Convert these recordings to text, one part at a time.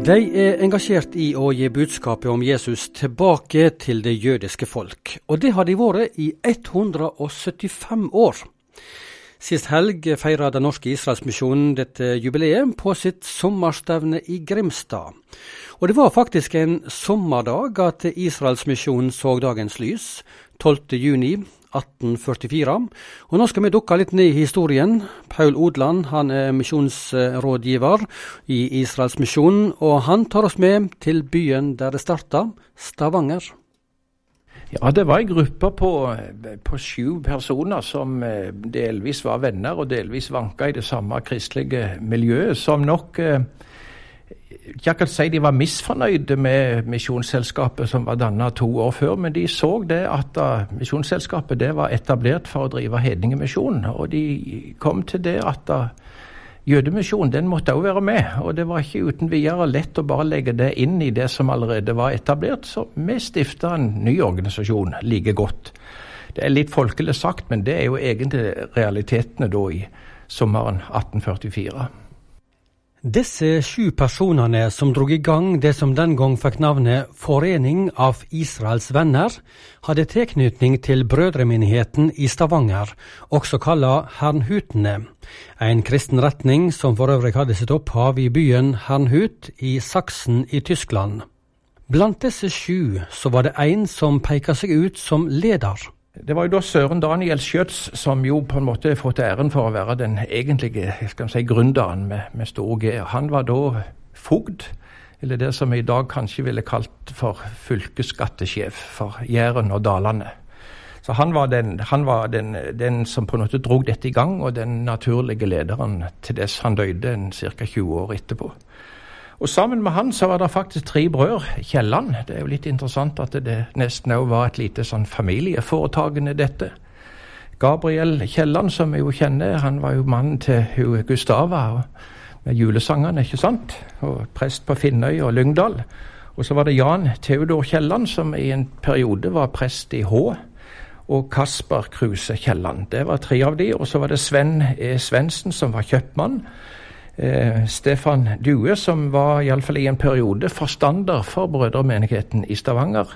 De er engasjert i å gi budskapet om Jesus tilbake til det jødiske folk, og det har de vært i 175 år. Sist helg feira Den norske Israelsmisjonen dette jubileet på sitt sommerstevne i Grimstad. Og det var faktisk en sommerdag at Israelsmisjonen så dagens lys, 12. juni 1844. Og nå skal vi dukke litt ned i historien. Paul Odland han er misjonsrådgiver i Israelsmisjonen, og han tar oss med til byen der det starta, Stavanger. Ja, det var en gruppe på, på sju personer som eh, delvis var venner og delvis vanka i det samme kristelige miljøet, som nok eh, ikke akkurat si de var misfornøyde med Misjonsselskapet som var dannet to år før, men de så det at uh, Misjonsselskapet det var etablert for å drive hedningemisjon. Og de kom til det at uh, jødemisjon den måtte òg være med. Og det var ikke uten videre lett å bare legge det inn i det som allerede var etablert. Så vi stifta en ny organisasjon like godt. Det er litt folkelig sagt, men det er jo egentlig realitetene da i sommeren 1844. Disse sju personene som drog i gang det som den gang fikk navnet Forening av Israels venner, hadde tilknytning til brødremenigheten i Stavanger, også kalla Hernhutene, en kristen retning som for øvrig hadde sitt opphav i byen Hernhut i Saksen i Tyskland. Blant disse sju så var det en som peka seg ut som leder. Det var jo da Søren Daniel Schjøtz som jo på en måte fått æren for å være den egentlige skal si, gründeren med, med stor G. Han var da fogd, eller det som vi i dag kanskje ville kalt for fylkesskattesjef for Jæren og Dalane. Så han var, den, han var den, den, som på en måte drog dette i gang, og den naturlige lederen til dess han døde ca. 20 år etterpå. Og sammen med han så var det faktisk tre brødre, Kielland. Det er jo litt interessant at det nesten òg var et lite sånn familieforetagende, dette. Gabriel Kielland, som vi jo kjenner, han var jo mannen til hun Gustava med julesangene, ikke sant? Og prest på Finnøy og Lyngdal. Og så var det Jan Theodor Kielland, som i en periode var prest i Hå. Og Kasper Kruse Kielland. Det var tre av de. Og så var det Sven E. Svendsen, som var kjøpmann eh, Stefan Due, som var iallfall i en periode forstander for brødremenigheten i Stavanger.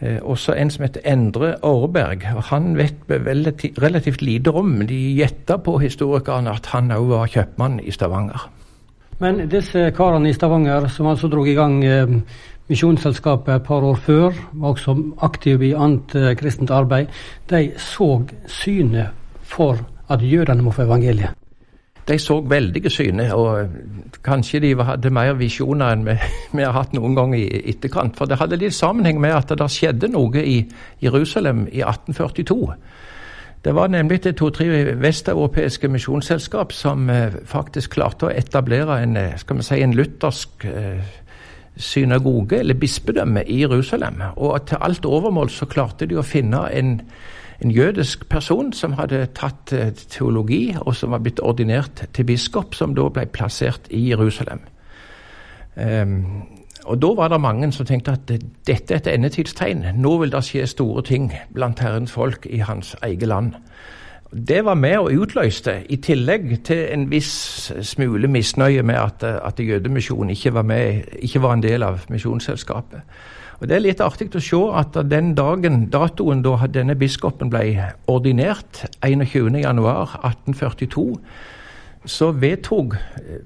Eh, også en som heter Endre og Han vet relativt, relativt lite om. De gjetta på historikerne at han òg var kjøpmann i Stavanger. Men disse karene i Stavanger, som altså dro i gang eh, Misjonsselskapet et par år før, var også aktive i annet eh, kristent arbeid, de så synet for at jødene må få evangeliet de så veldige syner, og kanskje de hadde mer visjoner enn vi, vi, har hatt noen gang i etterkant. For det hadde litt sammenheng med at det skjedde noe i Jerusalem i 1842. Det var nemlig det to-tre vesteuropeiske misjonsselskap som eh, faktisk klarte å etablere en, eh, skal vi si, en luthersk eh, synagoge, eller bispedømme, i Jerusalem. Og til alt overmål så klarte de å finne en en jødisk person som hadde tatt eh, teologi, og som var blitt ordinert til biskop, som da ble plassert i Jerusalem. Um, og Da var det mange som tenkte at dette er et endetidstegn. Nå vil det skje store ting blant Herrens folk i hans eget land. Det var med og utløste, i tillegg til en viss smule misnøye med at, at Jødemisjonen ikke ikke var en del av Misjonsselskapet. Og Det er litt artig å se at den dagen, datoen da denne biskopen ble ordinert, 21.1.1842, så vedtok eh,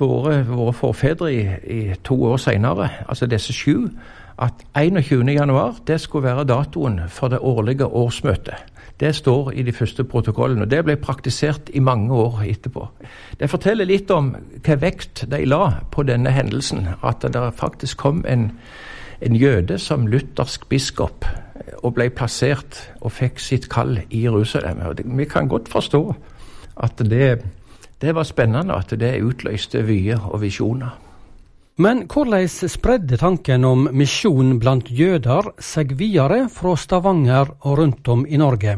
våre, våre forfedre i, i, to år senere, altså disse sju, at 21.1 det skulle være datoen for det årlige årsmøtet. Det står i de første protokollene, og det ble praktisert i mange år etterpå. Det forteller litt om hva vekt de la på denne hendelsen, at det faktisk kom en en jøde som luthersk biskop og ble plassert og fikk sitt kall i Jerusalem. Vi kan godt forstå at det, det var spennende, at det utløste vyer og visjoner. Men hvordan spredde tanken om misjon blant jøder seg videre fra Stavanger og rundt om i Norge?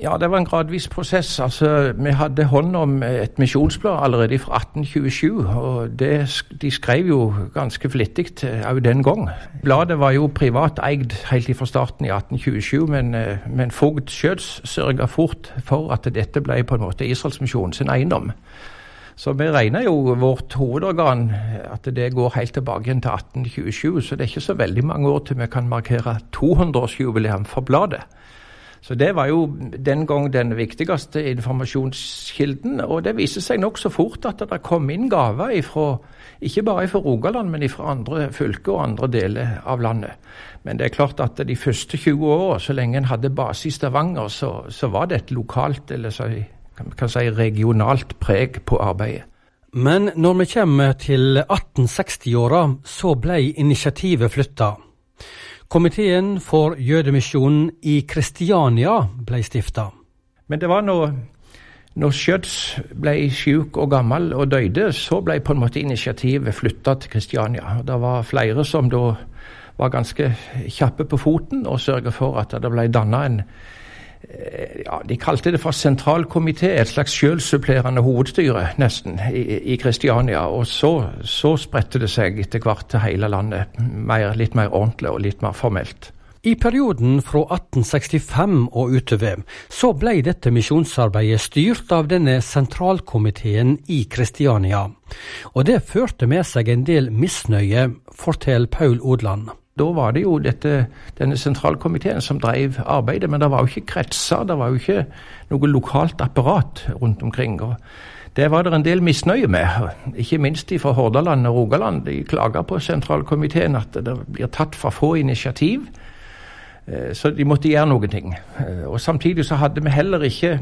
Ja, det var en gradvis prosess. Altså, Vi hadde hånd om et misjonsblad allerede fra 1827. og det, De skrev jo ganske flittig òg den gang. Bladet var jo privat eid helt fra starten i 1827, men, eh, men fogd Schjøds sørga fort for at dette ble på en måte Israelsmisjonen sin eiendom. Så vi regner jo vårt hovedorgan at det går helt tilbake igjen til 1827, så det er ikke så veldig mange år til vi kan markere 200-årsjubileum for bladet. Så det var jo den gang den viktigste informasjonskilden. Og det viser seg nokså fort at det kom inn gaver ifra, ikke bare fra Rogaland, men fra andre fylker og andre deler av landet. Men det er klart at de første 20 åra, så lenge en hadde base i Stavanger, så, så var det et lokalt, eller så, kan si regionalt preg på arbeidet. Men når vi kommer til 1860-åra, så ble initiativet flytta. Komiteen for jødemisjonen i Kristiania ble stifta. Men det var når, når Skjøds ble syk og gammel og døde, så ble på en måte initiativet flytta til Kristiania. Det var flere som da var ganske kjappe på foten og sørga for at det ble danna en ja, De kalte det for sentralkomité, et slags sjølsupplerende hovedstyre, nesten, i Kristiania. Og så, så spredte det seg etter hvert til hele landet, mer, litt mer ordentlig og litt mer formelt. I perioden fra 1865 og utover så ble dette misjonsarbeidet styrt av denne sentralkomiteen i Kristiania, og det førte med seg en del misnøye, forteller Paul Odland. Da var det jo dette, denne sentralkomiteen som drev arbeidet, men det var jo ikke kretser, det var jo ikke noe lokalt apparat rundt omkring. og Det var det en del misnøye med, ikke minst fra Hordaland og Rogaland. De klager på sentralkomiteen at det blir tatt for få initiativ, eh, så de måtte gjøre noen ting. Eh, og Samtidig så hadde vi heller ikke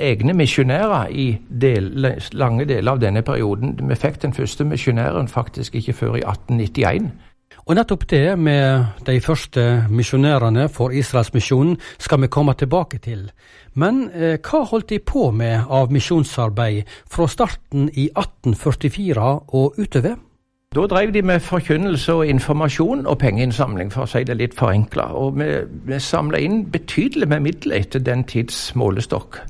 egne misjonærer i del, lange deler av denne perioden. Vi fikk den første misjonæren faktisk ikke før i 1891. Og nettopp det med de første misjonærene for Israelsmisjonen skal vi komme tilbake til. Men eh, hva holdt de på med av misjonsarbeid fra starten i 1844 og utover? Da drev de med forkynnelse og informasjon og pengeinnsamling, for å si det litt forenkla. Og vi, vi samla inn betydelig med midler etter den tids målestokk.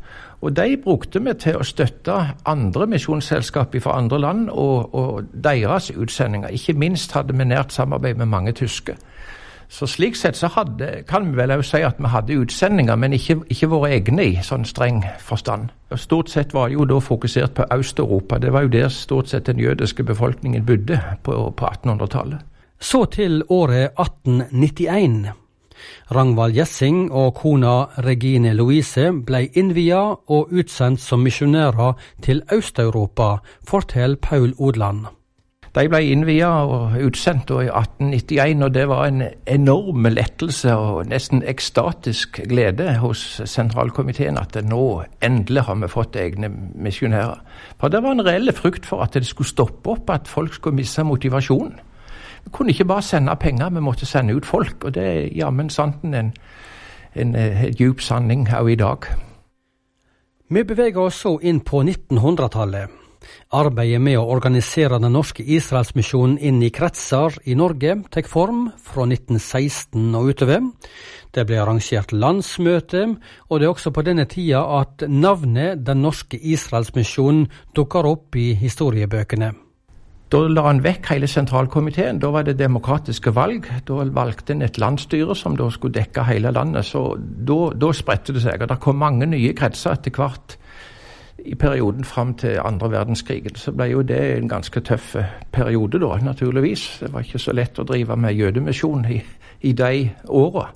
Og de brukte vi til å støtte andre misjonsselskap fra andre land og, og, deres utsendinger. Ikke minst hadde vi nært samarbeid med mange tyske. Så slik sett så hadde, kan vi vel også si at vi hadde utsendinger, men ikke, ikke våre egne i sånn streng forstand. Og Stort sett var jo da fokusert på Øst-Europa. Det var jo der stort sett den jødiske befolkningen bodde på, på 1800-tallet. Så til året 1891. Rangvald Gjessing og kona Regine Louise ble innvia og utsendt som misjonærer til Øst-Europa, forteller Paul Odland. De ble innvia og utsendt i 1891, og det var en enorm lettelse og nesten ekstatisk glede hos sentralkomiteen at nå endelig har vi fått egne misjonærer. For det var en reell frykt for at det skulle stoppe opp, at folk skulle miste motivasjonen. Vi kunne ikke bare sende penger, vi måtte sende ut folk. Og det er jammen santen en, en, en eh, djup sanning òg i dag. Vi beveger oss så inn på 1900-tallet. Arbeidet med å organisere den norske Israelsmisjonen inn i kretser i Norge tar form fra 1916 og utover. Det ble arrangert landsmøte, og det er også på denne tida at navnet Den norske Israelsmisjonen dukker opp i historiebøkene. Da la han vekk hele sentralkomiteen. Da var det demokratiske valg. Da valgte en et landsstyre som da skulle dekke hele landet. Så da, da spredte det seg. Og det kom mange nye kretser etter hvert i perioden fram til andre verdenskrig. Så ble jo det en ganske tøff periode da, naturligvis. Det var ikke så lett å drive med jødemisjon i, i de åra.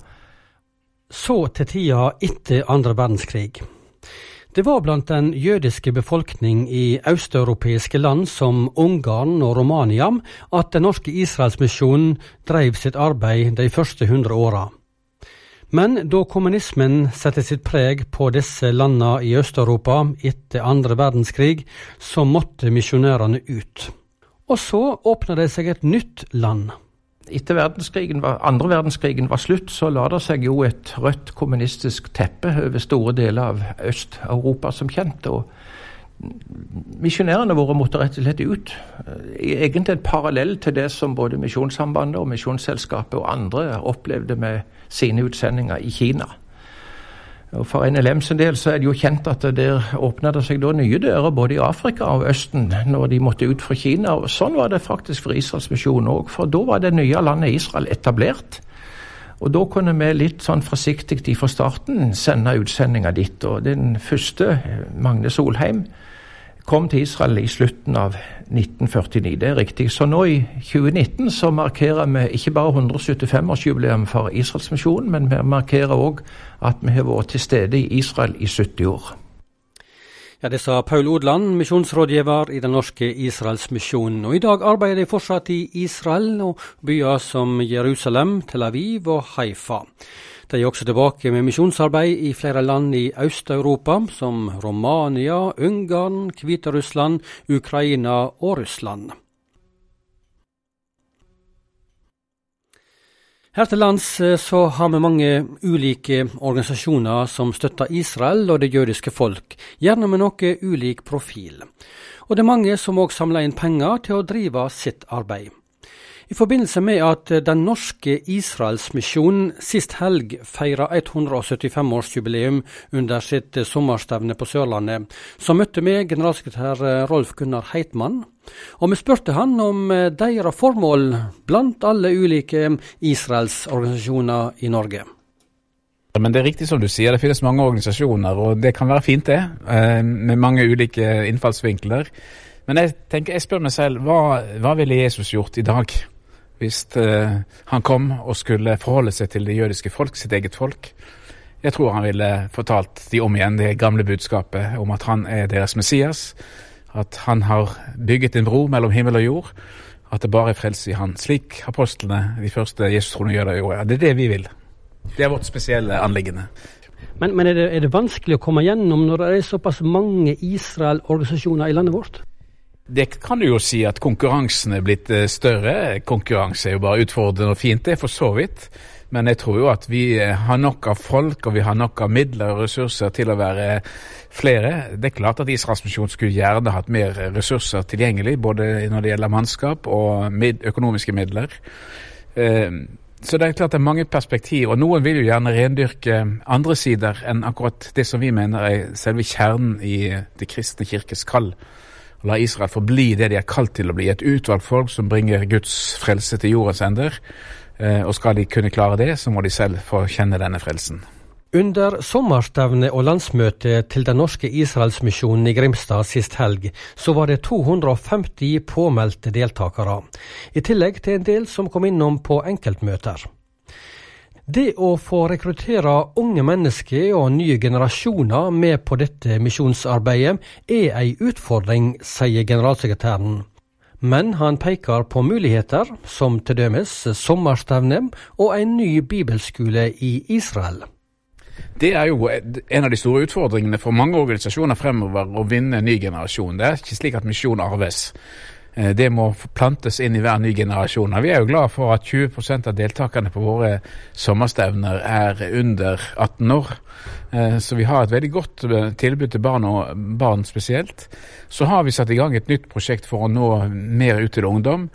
Så til tida etter andre verdenskrig. Det var blant den jødiske befolkning i østeuropeiske land som Ungarn og Romania at Den norske Israelsmisjonen drev sitt arbeid de første hundre åra. Men da kommunismen satte sitt preg på disse landene i Øst-Europa etter andre verdenskrig, så måtte misjonærene ut. Og så åpna det seg et nytt land etter verdenskrigen var, andre verdenskrigen var slutt, så la det seg jo et rødt kommunistisk teppe over store deler av Øst-Europa, som kjent. og Misjonærene våre måtte rett og slett ut. Egentlig en parallell til det som både Misjonssambandet og Misjonsselskapet og andre opplevde med sine utsendinger i Kina. Og For NLM sin del så er det jo kjent at der åpna det seg da nye dører både i Afrika og Østen når de måtte ut fra Kina. og Sånn var det faktisk for Israels misjon òg, for da var det nye landet Israel etablert. Og da kunne vi litt sånn forsiktig fra starten sende utsendinger dit. Og den første, Magne Solheim, kom til Israel i slutten av 1949. Det er riktig. Så nå i 2019 så markerer vi ikke bare 175-årsjubileum for Israelsmisjonen, men vi markerer òg at vi har vært til stede i Israel i 70 år. Ja, Det sa Paul Odland, misjonsrådgiver i Den norske Israelsmisjonen. Og I dag arbeider de fortsatt i Israel og byer som Jerusalem, Tel Aviv og Haifa. De er også tilbake med misjonsarbeid i flere land i Øst-Europa, som Romania, Ungarn, Hviterussland, Ukraina og Russland. Her til lands eh, så har vi mange ulike organisasjoner som støtter Israel og det jødiske folk, gjerne med noe ulik profil. Og det er mange som òg samler inn penger til å drive sitt arbeid. I forbindelse med at Den norske Israelsmisjonen sist helg feira 175-årsjubileum under sitt sommerstevne på Sørlandet, så møtte vi generalsekretær Rolf Gunnar Heitmann. Og vi spurte han om deres formål blant alle ulike Israelsorganisasjoner i Norge. Men det er riktig som du sier, det finnes mange organisasjoner, og det kan være fint det, eh, med mange ulike innfallsvinkler. Men jeg tenker, jeg spør meg selv, hva, hva ville Jesus gjort i dag? Hvis uh, han kom og skulle forholde seg til det jødiske folk, sitt eget folk. Jeg tror han ville fortalt de om igjen det gamle budskapet om at han er deres Messias. At han har bygget en bro mellom himmel og jord. At det bare er frelse i han. Slik apostlene, de første Jesus-troende jøder, gjorde. Det er det vi vil. Det er vårt spesielle anliggende. Men, men er, det, er, det, vanskelig å komme gjennom når det er såpass mange Israel-organisasjoner i landet vårt? Det kan du jo si at konkurransen er blitt eh, større. Konkurranse er jo bare utfordrende og fint, det, for så vidt. Men jeg tror jo at vi eh, har nok av folk og vi har nok av midler og ressurser til å være flere. Det er klart at Israels misjon skulle gjerne hatt mer ressurser tilgjengelig, både når det gjelder mannskap og økonomiske midler. Eh, så det er klart det er mange perspektiv, og noen vil jo gjerne rendyrke andre sider enn akkurat det som vi mener er selve kjernen i det kristne kirkes kall la Israel forbli det de er kalt til å bli, et utvalgt folk som bringer Guds frelse til jordens ender. Eh, og skal de kunne klare det, så må de selv få kjenne denne frelsen. Under sommerstevnet og landsmøtet til Den norske Israelsmisjonen i Grimstad sist helg, så var det 250 påmeldte deltakere, i tillegg til en del som kom innom på enkeltmøter. Det å få rekruttere unge mennesker og nye generasjoner med på dette misjonsarbeidet er ei utfordring, sier generalsekretæren. Men han peker på muligheter, som dømes sommerstevne og en ny bibelskole i Israel. Det er jo en av de store utfordringene for mange organisasjoner fremover, å vinne en ny generasjon. Det er ikke slik at misjon arves. Eh, det må plantes inn i hver ny generasjon. Vi er jo glad for at 20% av deltakerne på våre sommerstevner er under 18 år. Eh, så vi har et veldig godt eh, tilbud til barn og barn spesielt. Så har vi satt i gang et nytt prosjekt for å nå mer ut til ungdom.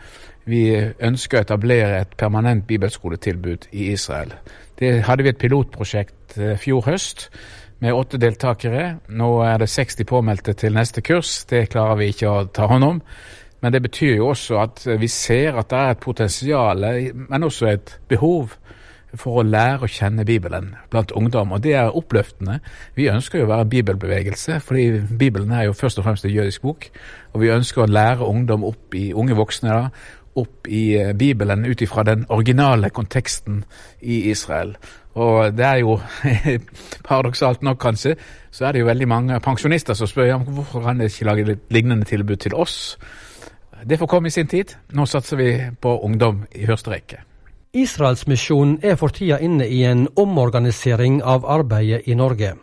Vi ønsker å etablere et permanent bibelskoletilbud i Israel. Det hadde vi et pilotprosjekt fjor høst med åtte deltakere. Nå er det 60 påmeldte til neste kurs. Det klarer vi ikke å ta hånd om. Men det betyr jo også at vi ser at det er et potensial, men også et behov for å lære å kjenne Bibelen blant ungdom. Og det er oppløftende. Vi ønsker jo å være bibelbevegelse, fordi Bibelen er jo først og fremst en jødisk bok. Og vi ønsker å lære ungdom opp i unge voksne da, opp i eh, Bibelen ut ifra den originale konteksten i Israel. Og det er jo, paradoksalt nok kanskje, så er det jo veldig mange pensjonister som spør ja, hvorfor kan de ikke lage et lignende tilbud til oss. Det får komme i sin tid. Nå satser vi på ungdom i første rekke. Israelsmisjonen er for tida inne i en omorganisering av arbeidet i Norge.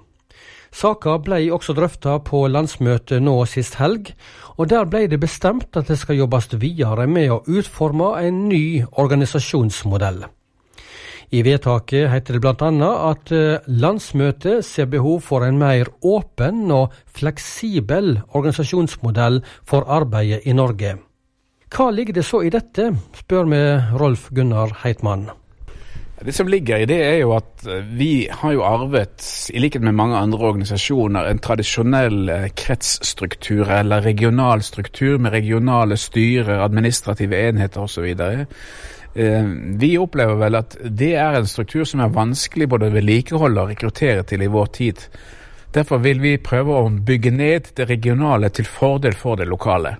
Saka ble også drøfta på landsmøtet nå sist helg, og der ble det bestemt at det skal jobbes videre med å utforme en ny organisasjonsmodell. I vedtaket heter det bl.a. at eh, landsmøtet ser behov for en mer åpen og fleksibel organisasjonsmodell for arbeidet i Norge. Hva ligger det så i dette, spør vi Rolf Gunnar Heitmann. Det som ligger i det, er jo at eh, vi har jo arvet, i likhet med mange andre organisasjoner, en tradisjonell eh, kretsstruktur eller regional struktur med regionale styrer, administrative enheter osv. Eh, vi opplever vel at det er en struktur som er vanskelig både å vedlikeholde og rekruttere til i vår tid. Derfor vil vi prøve å bygge ned det regionale til fordel for det lokale.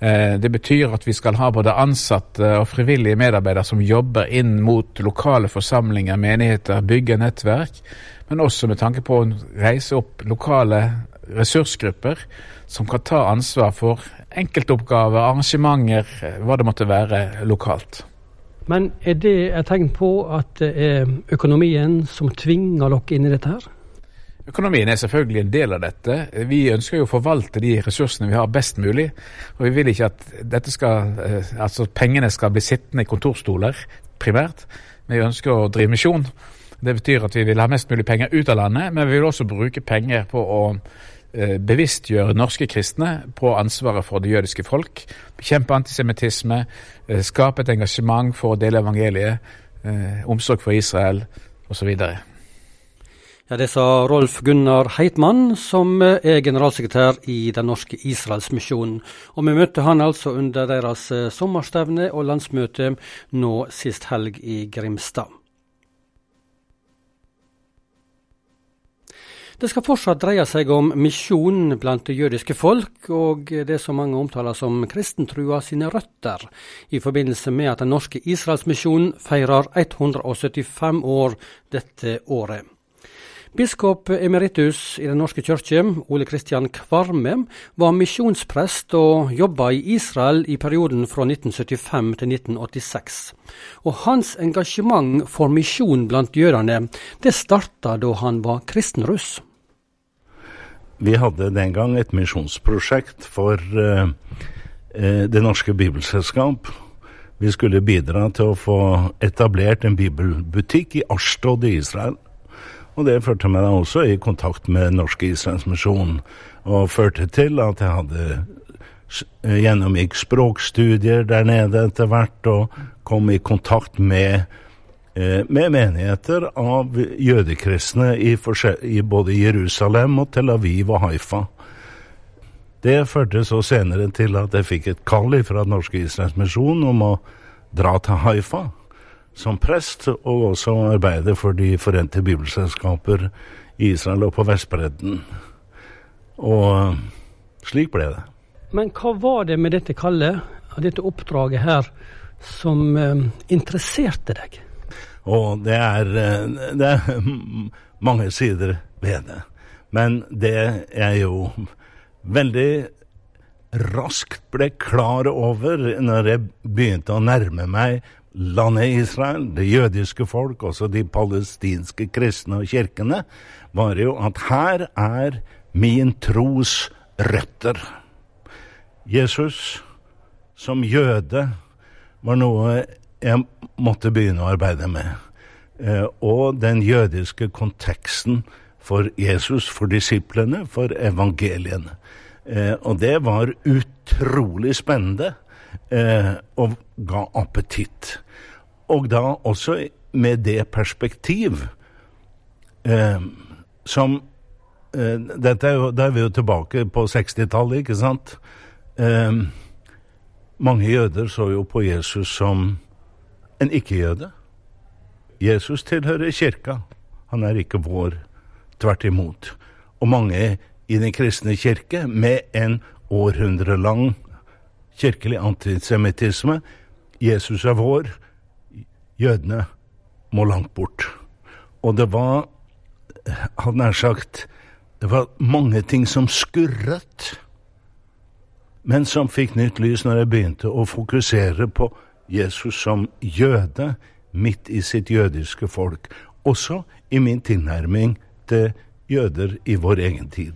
Eh, det betyr at vi skal ha både ansatte og frivillige medarbeidere som jobber inn mot lokale forsamlinger, menigheter, bygge nettverk, men også med tanke på å reise opp lokale ressursgrupper som kan ta ansvar for enkeltoppgaver, arrangementer, hva det måtte være lokalt. Men er det et tegn på at det er økonomien som tvinger dere inn i dette her? Økonomien er selvfølgelig en del av dette. Vi ønsker jo å forvalte de ressursene vi har best mulig. Og vi vil ikke at skal, eh, altså pengene skal bli sittende i kontorstoler, primært. Vi ønsker å drive misjon. Det betyr at vi vil ha mest mulig penger ut av landet, men vi vil også bruke penger på å eh, bevisstgjøre norske kristne på ansvaret for det jødiske folk. Bekjempe antisemittisme, eh, skape et engasjement for å dele evangeliet, omsorg for Israel osv. Ja, Det sa Rolf Gunnar Heitmann, som er generalsekretær i Den norske Israelsmisjonen. Og vi møtte han altså under deres eh, sommerstevne og landsmøte nå sist helg i Grimstad. Det skal fortsatt dreie seg om misjon blant det jødiske folk, og det som mange omtaler som kristentrua sine røtter, i forbindelse med at Den norske Israelsmisjonen feirer 175 år dette året. Biskop emeritus i Den norske kirke, Ole Kristian Kvarme, var misjonsprest og jobba i Israel i perioden fra 1975 til 1986. Og hans engasjement for misjon blant jødene, det starta da han var kristenruss. Vi hadde den gang et misjonsprosjekt for uh, Det norske bibelselskap. Vi skulle bidra til å få etablert en bibelbutikk i Ashtod i Israel. Og det førte meg da også i kontakt med Norsk Islandsmisjon, og førte til at jeg hadde gjennomgikk språkstudier der nede etter hvert, og kom i kontakt med, eh, med menigheter av jødekristne i, i både Jerusalem og Tel Aviv og Haifa. Det førte så senere til at jeg fikk et kall fra Norsk Islandsmisjon om å dra til Haifa som prest, og også arbeide for De forente bibelselskaper i Israel og på Vestbredden. Og slik ble det. Men hva var det med dette kallet, dette oppdraget her, som eh, interesserte deg? Og det er, eh, det er mange sider ved det. Men det jeg jo veldig raskt ble klar over når jeg begynte å nærme meg landet Israel, det jødiske folk, også de palestinske kristne og kirkene, var jo at her er min tros røtter. Jesus som jøde var noe jeg måtte begynne å arbeide med. Eh, og den jødiske konteksten for Jesus, for disiplene, for evangeliene. Eh, og det var utrolig spennende eh, og ga appetitt. Og da også med det perspektiv eh, som eh, dette er jo, Da er vi jo tilbake på 60-tallet, ikke sant? Eh, mange jøder så jo på Jesus som en ikke-jøde. Jesus tilhører kirka. Han er ikke vår, tvert imot. Og mange i den kristne kirke, med en århundrelang kirkelig antisemittisme. Jesus er vår, jødene må langt bort. Og det var, hadde nær sagt, det var mange ting som skurret, men som fikk nytt lys når jeg begynte å fokusere på Jesus som jøde midt i sitt jødiske folk, også i min tilnærming til jøder i vår egen tid.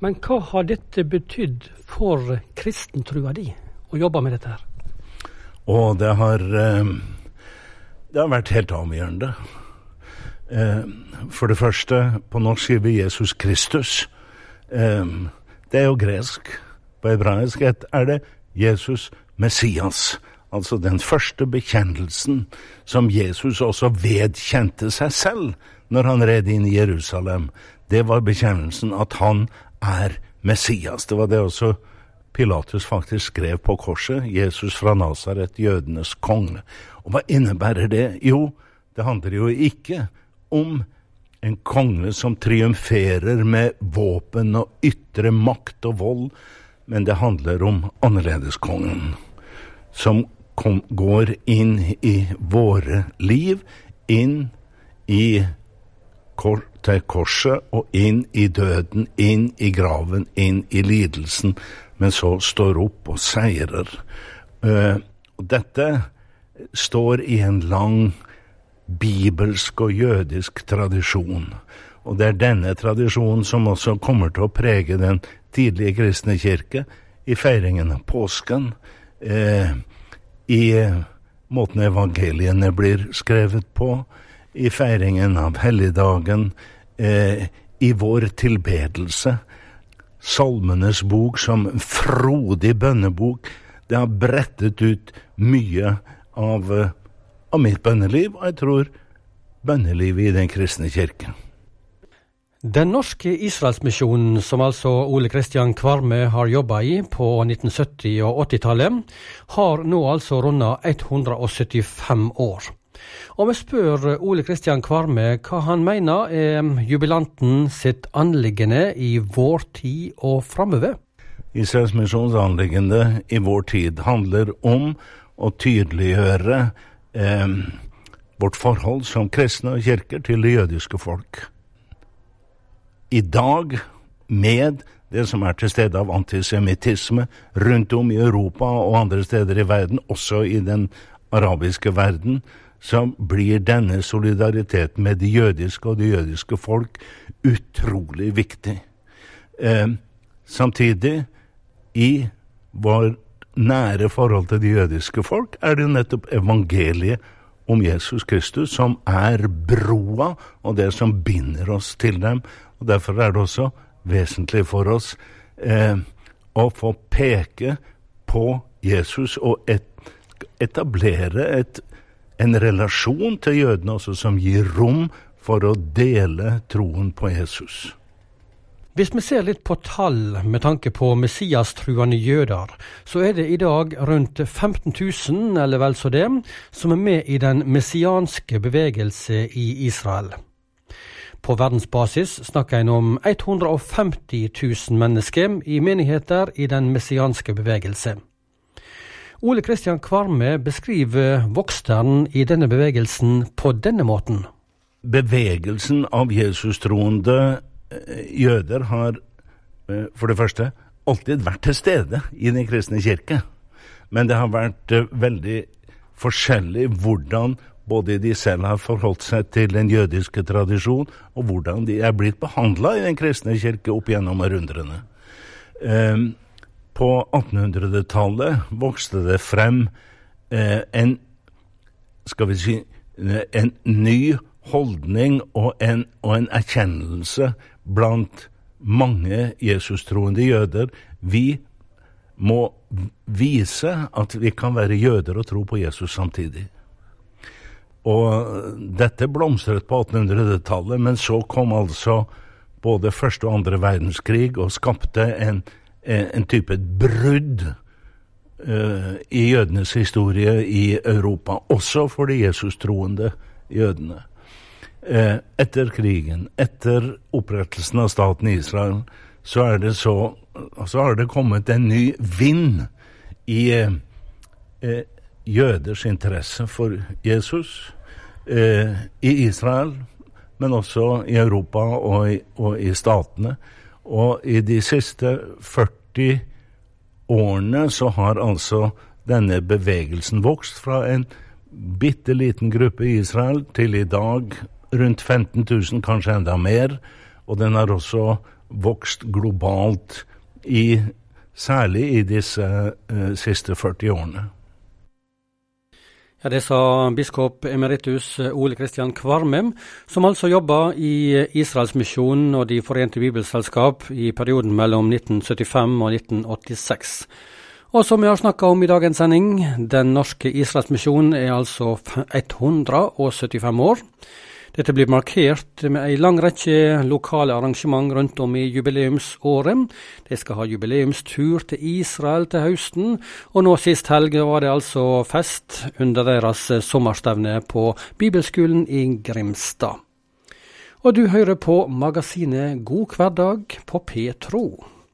Men hva har dette betydd for kristentrua di, å jobbe med dette her? Å, det har, eh, det har vært helt avgjørende. Eh, for det første, på norsk sier vi Jesus Kristus. Eh, det er jo gresk. På hebraisk er det Jesus Messias. Altså den første bekjennelsen som Jesus også vedkjente seg selv når han red inn i Jerusalem. Det var bekjennelsen at han er Messias. Det var det også Pilatus faktisk skrev på korset. Jesus fra Nasaret, jødenes konge. Og hva innebærer det? Jo, det handler jo ikke om en konge som triumferer med våpen og ytre makt og vold, men det handler om annerledeskongen, som kom, går inn i våre liv, inn i kor, til korset og inn i døden, inn i graven, inn i lidelsen, men så står opp og seirer. Uh, dette står i en lang bibelsk og jødisk tradisjon. Og det er denne tradisjonen som også kommer til å prege den tidlige kristne kirke i feiringen av påsken, eh, i måten evangeliene blir skrevet på, i feiringen av helligdagen, eh, i vår tilbedelse. Salmenes bok som frodig bønnebok, det har brettet ut mye av eh, av mitt bønneliv, og jeg tror bønnelivet i Den kristne kirke. Den norske Israelsmisjonen, som altså Ole Kristian Kvarme har jobba i på 1970- og 80-tallet, har nå altså runda 175 år. Og vi spør Ole Kristian Kvarme hva han mener er jubilanten sitt anliggende i vår tid og framover. Israels anliggende i vår tid handler om å tydeliggjøre eh, vårt forhold som kristne og kirker til det jødiske folk. I dag, med det som er til stede av antisemittisme rundt om i Europa og andre steder i verden, også i den arabiske verden, så blir denne solidariteten med det jødiske og det jødiske folk utrolig viktig. Eh, samtidig, i vår nære forhold til det jødiske folk, er det jo nettopp evangeliet om Jesus Kristus som er broa og det som binder oss til dem. Og Derfor er det også vesentlig for oss eh, å få peke på Jesus og et, etablere et, en relasjon til jødene også som gir rom for å dele troen på Jesus. Hvis vi ser litt på tall med tanke på messiastruende jøder, så er det i dag rundt 15 000, eller vel så det, som er med i den messianske bevegelse i Israel. På verdensbasis snakker en om 150 000 mennesker i menigheter i den messianske bevegelse. Ole Kristian Kvarme beskriver voksteren i denne bevegelsen på denne måten. Bevegelsen av Jesus-troende Eh, jøder har eh, for det første alltid vært til stede i Den kristne kirke. Men det har vært eh, veldig forskjellig hvordan både de selv har forholdt seg til den jødiske tradisjon, og hvordan de er blitt behandla i Den kristne kirke opp gjennom århundrene. Ehm, på 1800-tallet vokste det frem en skal vi si en ny holdning og en, og en erkjennelse blant mange Jesus-troende jøder. Vi må vise at vi kan være jøder og tro på Jesus samtidig. Og dette blomstret på 1800-tallet, men så kom altså både første og andre verdenskrig og skapte en, en type brudd uh, i jødenes historie i Europa, også for de Jesus-troende jødene. Eh, etter krigen, etter opprettelsen av staten Israel, så er det så Så har det kommet en ny vind i eh, eh, jøders interesse for Jesus eh, i Israel, men også i Europa og i, og i statene. Og i de siste 40 årene så har altså denne bevegelsen vokst fra en bitte liten gruppe i Israel til i dag rundt 15 000, kanskje enda mer. Og den har også vokst globalt, i, særlig i disse uh, siste 40 årene. Ja, Det sa biskop emeritus Ole Kristian Kvarmem, som altså jobba i Israelsmisjonen og De forente bibelselskap i perioden mellom 1975 og 1986. Og som vi har snakka om i dagens sending, Den norske Israelsmisjonen er altså 175 år. Dette blir markert med ei lang rekke lokale arrangement rundt om i jubileumsåret. De skal ha jubileumstur til Israel til høsten, og nå sist helg var det altså fest under deres sommerstevne på bibelskolen i Grimstad. Og du hører på magasinet God hverdag på Petro.